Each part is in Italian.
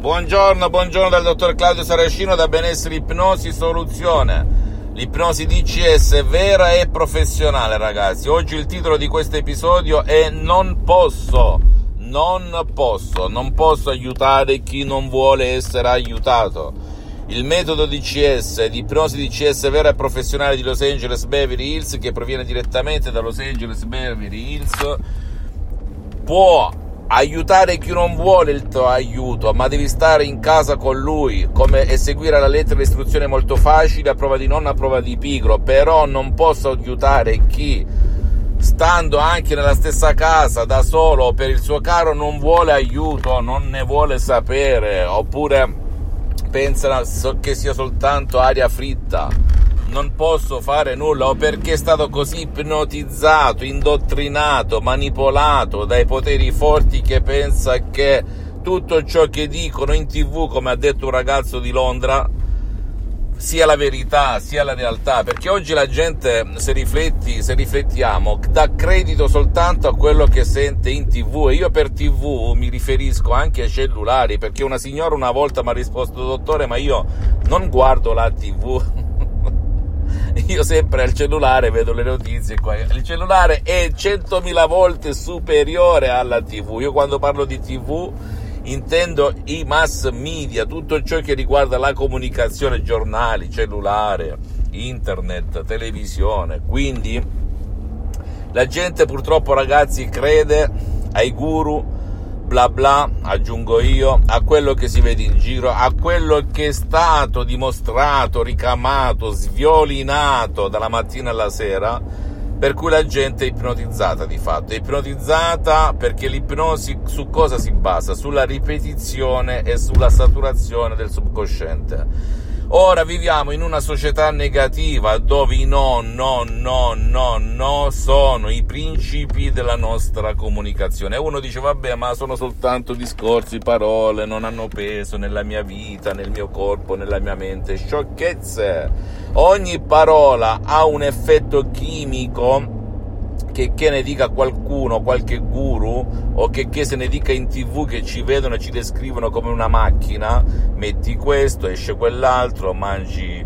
Buongiorno, buongiorno dal dottor Claudio Saracino da Benessere Ipnosi Soluzione. L'ipnosi DCS vera e professionale, ragazzi. Oggi il titolo di questo episodio è Non posso, non posso, non posso aiutare chi non vuole essere aiutato. Il metodo DCS, di ipnosi DCS vera e professionale di Los Angeles Beverly Hills, che proviene direttamente da Los Angeles Beverly Hills, può aiutare chi non vuole il tuo aiuto, ma devi stare in casa con lui, come eseguire la lettera di istruzione molto facile, a prova di nonna, a prova di pigro, però non posso aiutare chi stando anche nella stessa casa da solo per il suo caro non vuole aiuto, non ne vuole sapere, oppure pensa che sia soltanto aria fritta non posso fare nulla o perché è stato così ipnotizzato, indottrinato, manipolato dai poteri forti che pensa che tutto ciò che dicono in tv, come ha detto un ragazzo di Londra, sia la verità, sia la realtà, perché oggi la gente, se rifletti, se riflettiamo, dà credito soltanto a quello che sente in tv e io per tv mi riferisco anche ai cellulari, perché una signora una volta mi ha risposto, dottore, ma io non guardo la tv, io sempre al cellulare vedo le notizie qua. Il cellulare è 100.000 volte superiore alla TV. Io quando parlo di TV intendo i mass media, tutto ciò che riguarda la comunicazione, giornali, cellulare, internet, televisione. Quindi la gente purtroppo ragazzi crede ai guru bla bla, aggiungo io, a quello che si vede in giro, a quello che è stato dimostrato, ricamato, sviolinato dalla mattina alla sera, per cui la gente è ipnotizzata di fatto, è ipnotizzata perché l'ipnosi su cosa si basa? Sulla ripetizione e sulla saturazione del subconsciente Ora viviamo in una società negativa dove i no, no, no, no, no sono i principi della nostra comunicazione. Uno dice, vabbè, ma sono soltanto discorsi, parole, non hanno peso nella mia vita, nel mio corpo, nella mia mente. Sciocchezze! Ogni parola ha un effetto chimico che, che, ne dica qualcuno, qualche guru, o che, che se ne dica in tv che ci vedono e ci descrivono come una macchina, metti questo, esce quell'altro, mangi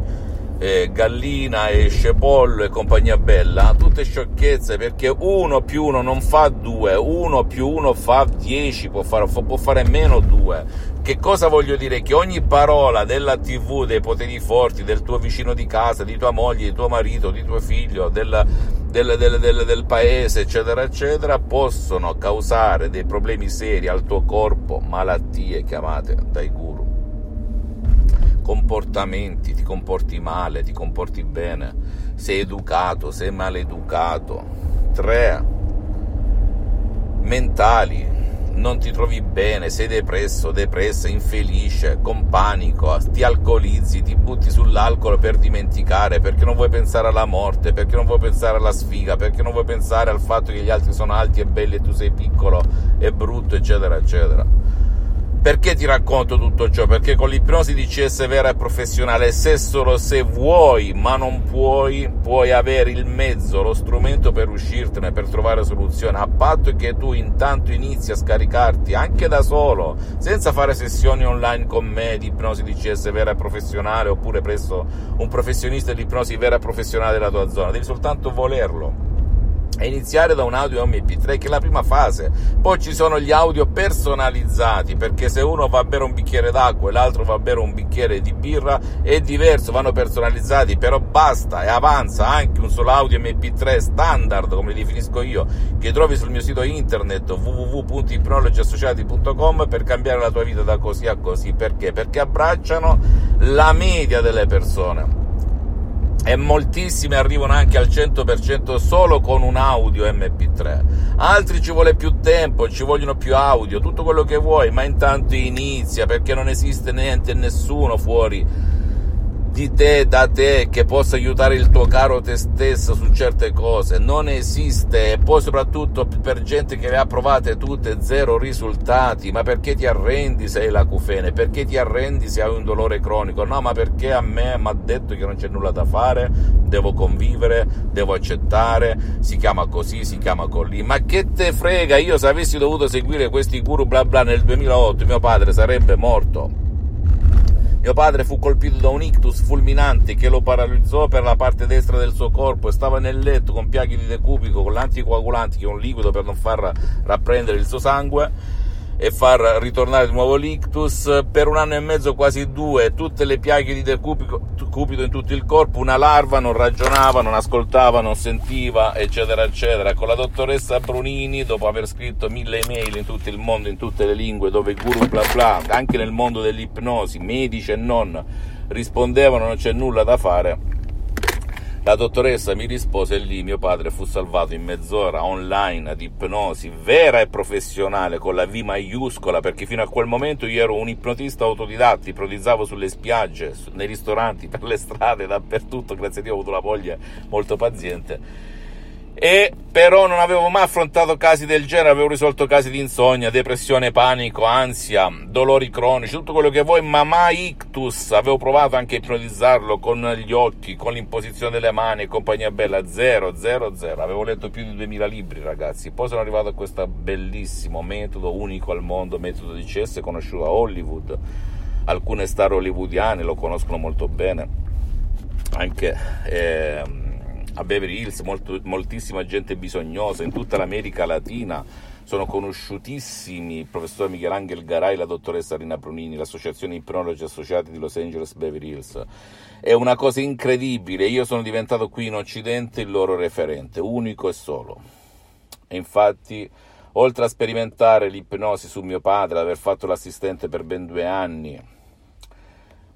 eh, gallina, esce pollo e compagnia bella, tutte sciocchezze perché uno più uno non fa due, uno più uno fa dieci, può fare, può fare meno due. Che cosa voglio dire? Che ogni parola della TV, dei poteri forti, del tuo vicino di casa, di tua moglie, di tuo marito, di tuo figlio, del, del, del, del, del paese, eccetera, eccetera, possono causare dei problemi seri al tuo corpo, malattie chiamate dai guru comportamenti, ti comporti male, ti comporti bene, sei educato, sei maleducato. Tre, mentali, non ti trovi bene, sei depresso, depressa, infelice, con panico, ti alcolizzi, ti butti sull'alcol per dimenticare, perché non vuoi pensare alla morte, perché non vuoi pensare alla sfiga, perché non vuoi pensare al fatto che gli altri sono alti e belli e tu sei piccolo e brutto, eccetera, eccetera. Perché ti racconto tutto ciò? Perché con l'ipnosi di CS vera e professionale, se solo se vuoi, ma non puoi, puoi avere il mezzo, lo strumento per uscirtene, per trovare soluzione, a patto che tu intanto inizi a scaricarti anche da solo, senza fare sessioni online con me di ipnosi di CS vera e professionale, oppure presso un professionista di ipnosi vera e professionale della tua zona, devi soltanto volerlo iniziare da un audio MP3 che è la prima fase. Poi ci sono gli audio personalizzati, perché se uno va a bere un bicchiere d'acqua e l'altro va a bere un bicchiere di birra è diverso, vanno personalizzati, però basta e avanza anche un solo audio MP3 standard, come li definisco io, che trovi sul mio sito internet www.ipnologiassociati.com per cambiare la tua vita da così a così. Perché? Perché abbracciano la media delle persone e moltissimi arrivano anche al 100% solo con un audio MP3. Altri ci vuole più tempo, ci vogliono più audio, tutto quello che vuoi, ma intanto inizia perché non esiste niente e nessuno fuori di te, da te, che possa aiutare il tuo caro te stesso su certe cose. Non esiste, e poi soprattutto per gente che le ha provate tutte, zero risultati. Ma perché ti arrendi se hai l'acufene? Perché ti arrendi se hai un dolore cronico? No, ma perché a me mi ha detto che non c'è nulla da fare, devo convivere, devo accettare, si chiama così, si chiama così. Ma che te frega? Io se avessi dovuto seguire questi guru bla bla nel 2008, mio padre sarebbe morto mio padre fu colpito da un ictus fulminante che lo paralizzò per la parte destra del suo corpo e stava nel letto con piaghe di decubico, con l'anticoagulante, che è un liquido per non far rapprendere il suo sangue e far ritornare di nuovo l'ictus. Per un anno e mezzo, quasi due, tutte le piaghe di decupito in tutto il corpo, una larva, non ragionava, non ascoltava, non sentiva, eccetera, eccetera. Con la dottoressa Brunini, dopo aver scritto mille email in tutto il mondo, in tutte le lingue, dove guru bla bla, anche nel mondo dell'ipnosi, medici e non, rispondevano non c'è nulla da fare, la dottoressa mi rispose e lì mio padre fu salvato in mezz'ora online di ipnosi vera e professionale con la V maiuscola perché fino a quel momento io ero un ipnotista autodidatta, ipnotizzavo sulle spiagge, nei ristoranti, per le strade, dappertutto, grazie a Dio ho avuto una moglie molto paziente e però non avevo mai affrontato casi del genere, avevo risolto casi di insonnia, depressione, panico, ansia, dolori cronici, tutto quello che vuoi, ma mai ictus, avevo provato anche a ipnotizzarlo con gli occhi, con l'imposizione delle mani e compagnia bella, zero, zero, zero, avevo letto più di 2000 libri ragazzi, poi sono arrivato a questo bellissimo metodo unico al mondo, metodo di CS conosciuto a Hollywood, alcune star hollywoodiane lo conoscono molto bene, anche... Eh, a Beverly Hills, molto, moltissima gente bisognosa, in tutta l'America Latina sono conosciutissimi il professor Michelangelo Garai la dottoressa Rina Brunini, l'associazione ipnologi associati di Los Angeles Beverly Hills. È una cosa incredibile, io sono diventato qui in Occidente il loro referente, unico e solo. E infatti, oltre a sperimentare l'ipnosi su mio padre, aver fatto l'assistente per ben due anni,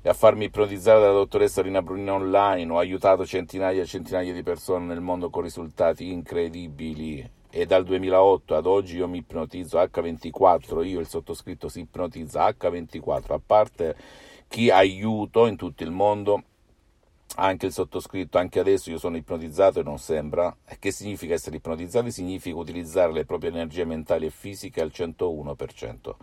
e a farmi ipnotizzare dalla dottoressa Rina Brunina online. Ho aiutato centinaia e centinaia di persone nel mondo con risultati incredibili. E dal 2008 ad oggi io mi ipnotizzo H24, io il sottoscritto si ipnotizza H24, a parte chi aiuto in tutto il mondo, anche il sottoscritto, anche adesso io sono ipnotizzato e non sembra. Che significa essere ipnotizzati? Significa utilizzare le proprie energie mentali e fisiche al 101%.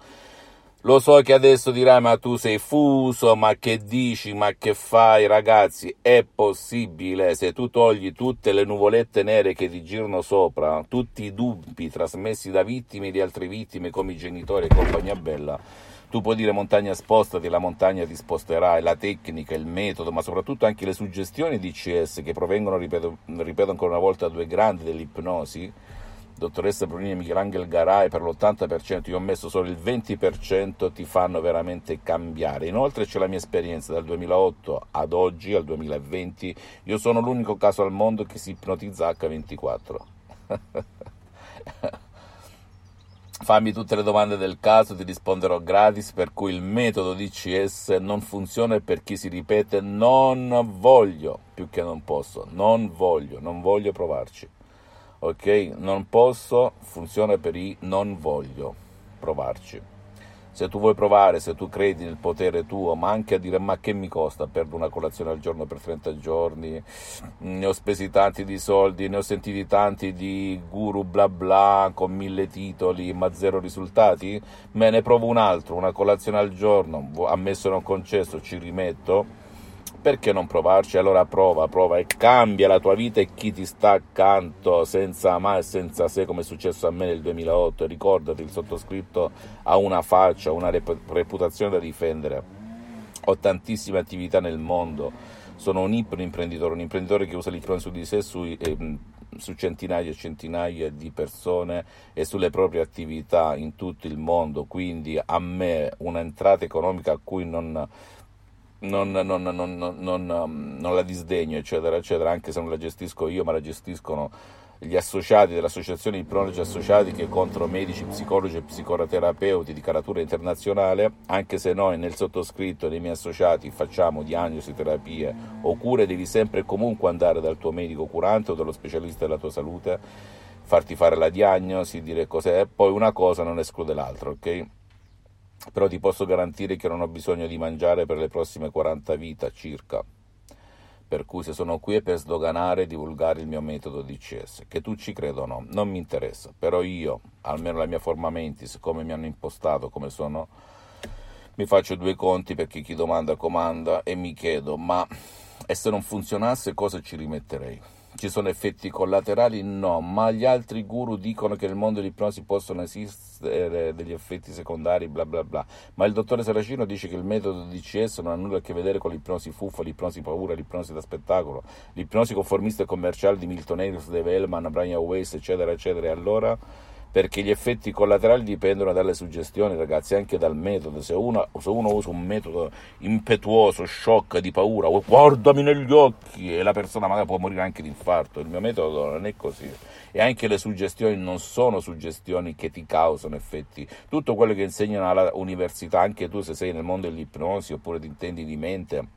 Lo so che adesso dirai, ma tu sei fuso, ma che dici, ma che fai, ragazzi? È possibile se tu togli tutte le nuvolette nere che ti girano sopra, tutti i dubbi trasmessi da vittime di altre vittime come i genitori e compagnia bella. Tu puoi dire montagna spostati, la montagna ti sposterai, la tecnica, il metodo, ma soprattutto anche le suggestioni di CS che provengono, ripeto, ripeto ancora una volta, due grandi dell'ipnosi dottoressa Brunini e Michelangelo Garai per l'80%, io ho messo solo il 20%, ti fanno veramente cambiare. Inoltre c'è la mia esperienza dal 2008 ad oggi, al 2020, io sono l'unico caso al mondo che si ipnotizza H24. Fammi tutte le domande del caso, ti risponderò gratis, per cui il metodo DCS non funziona per chi si ripete non voglio, più che non posso, non voglio, non voglio provarci ok? Non posso funziona per i non voglio provarci. Se tu vuoi provare, se tu credi nel potere tuo, ma anche a dire ma che mi costa perdere una colazione al giorno per 30 giorni, ne ho spesi tanti di soldi, ne ho sentiti tanti di guru bla bla con mille titoli ma zero risultati, me ne provo un altro, una colazione al giorno, ammesso non concesso, ci rimetto perché non provarci? Allora prova, prova e cambia la tua vita e chi ti sta accanto senza mai e senza se come è successo a me nel 2008 ricordati il sottoscritto ha una faccia, una reputazione da difendere. Ho tantissime attività nel mondo. Sono un imprenditore, un imprenditore che usa l'ipnosi su di sé su, eh, su centinaia e centinaia di persone e sulle proprie attività in tutto il mondo. Quindi a me un'entrata economica a cui non non, non, non, non, la disdegno, eccetera, eccetera, anche se non la gestisco io, ma la gestiscono gli associati dell'Associazione Ipnologi Associati che contano medici, psicologi e psicoterapeuti di caratura internazionale, anche se noi nel sottoscritto e nei miei associati facciamo diagnosi, terapie o cure, devi sempre e comunque andare dal tuo medico curante o dallo specialista della tua salute, farti fare la diagnosi, dire cos'è, poi una cosa non esclude l'altra, ok? Però ti posso garantire che non ho bisogno di mangiare per le prossime 40 vita circa. Per cui se sono qui è per sdoganare e divulgare il mio metodo DCS, che tu ci creda o no, non mi interessa, però io, almeno la mia forma mentis, come mi hanno impostato, come sono, mi faccio due conti perché chi domanda comanda e mi chiedo, ma e se non funzionasse cosa ci rimetterei? Ci sono effetti collaterali? No, ma gli altri guru dicono che nel mondo dell'ipnosi possono esistere degli effetti secondari, bla bla bla. Ma il dottore Saracino dice che il metodo DCS non ha nulla a che vedere con l'ipnosi fuffa, l'ipnosi paura, l'ipnosi da spettacolo, l'ipnosi conformista e commerciale di Milton Erickson, Dave Hellman, Brian Weiss, eccetera, eccetera. E allora perché gli effetti collaterali dipendono dalle suggestioni, ragazzi, anche dal metodo. Se uno, se uno usa un metodo impetuoso, shock, di paura, oh, guardami negli occhi, e la persona magari può morire anche di infarto. Il mio metodo non è così. E anche le suggestioni non sono suggestioni che ti causano effetti. Tutto quello che insegnano all'università, anche tu se sei nel mondo dell'ipnosi oppure ti intendi di mente,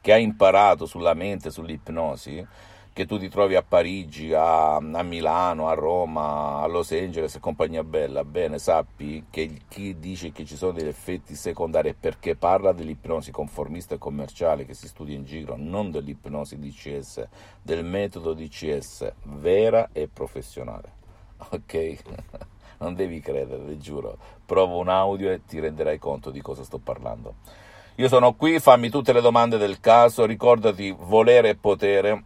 che hai imparato sulla mente, sull'ipnosi, che tu ti trovi a Parigi, a, a, Milano, a Roma, a Los Angeles e compagnia bella, bene, sappi che chi dice che ci sono degli effetti secondari è perché parla dell'ipnosi conformista e commerciale che si studia in giro, non dell'ipnosi DCS, del metodo DCS vera e professionale. Ok? non devi credere, ti giuro. Provo un audio e ti renderai conto di cosa sto parlando. Io sono qui, fammi tutte le domande del caso, ricordati volere e potere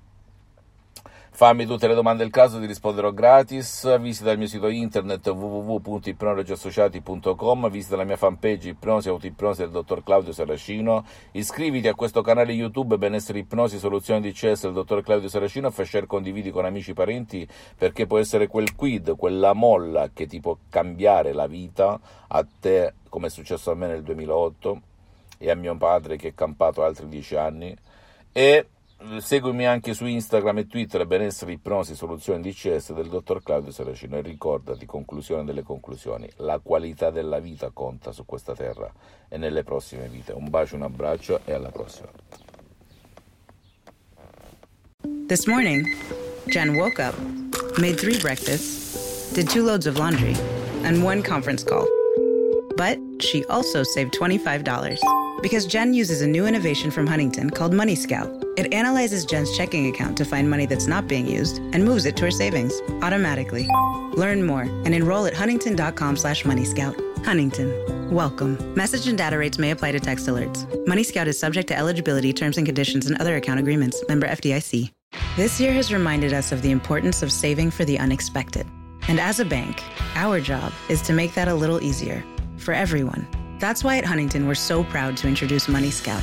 Fammi tutte le domande del caso, ti risponderò gratis. Visita il mio sito internet www.ipnologiassociati.com, visita la mia fanpage Ipnosi Autoipnosi del dottor Claudio Saracino. Iscriviti a questo canale YouTube Benessere Ipnosi Soluzioni di CS del dottor Claudio Saracino fai share condividi con amici e parenti perché può essere quel quid, quella molla che ti può cambiare la vita a te, come è successo a me nel 2008 e a mio padre che è campato altri dieci anni. E Seguimi anche su Instagram e Twitter Benessere Ipnosi Soluzioni DCS del dottor Claudio Saracino e ricordati, conclusione delle conclusioni, la qualità della vita conta su questa terra e nelle prossime vite. Un bacio, un abbraccio e alla prossima. This morning, Jen woke up, made three breakfasts, did two loads of laundry, and one conference call. But she also saved $25 because Jen uses a new innovation from Huntington called Money Scout. It analyzes Jen's checking account to find money that's not being used and moves it to her savings automatically. Learn more and enroll at huntington.com slash moneyscout. Huntington. Welcome. Message and data rates may apply to text alerts. Money Scout is subject to eligibility, terms and conditions, and other account agreements. Member FDIC. This year has reminded us of the importance of saving for the unexpected. And as a bank, our job is to make that a little easier for everyone. That's why at Huntington, we're so proud to introduce Money Scout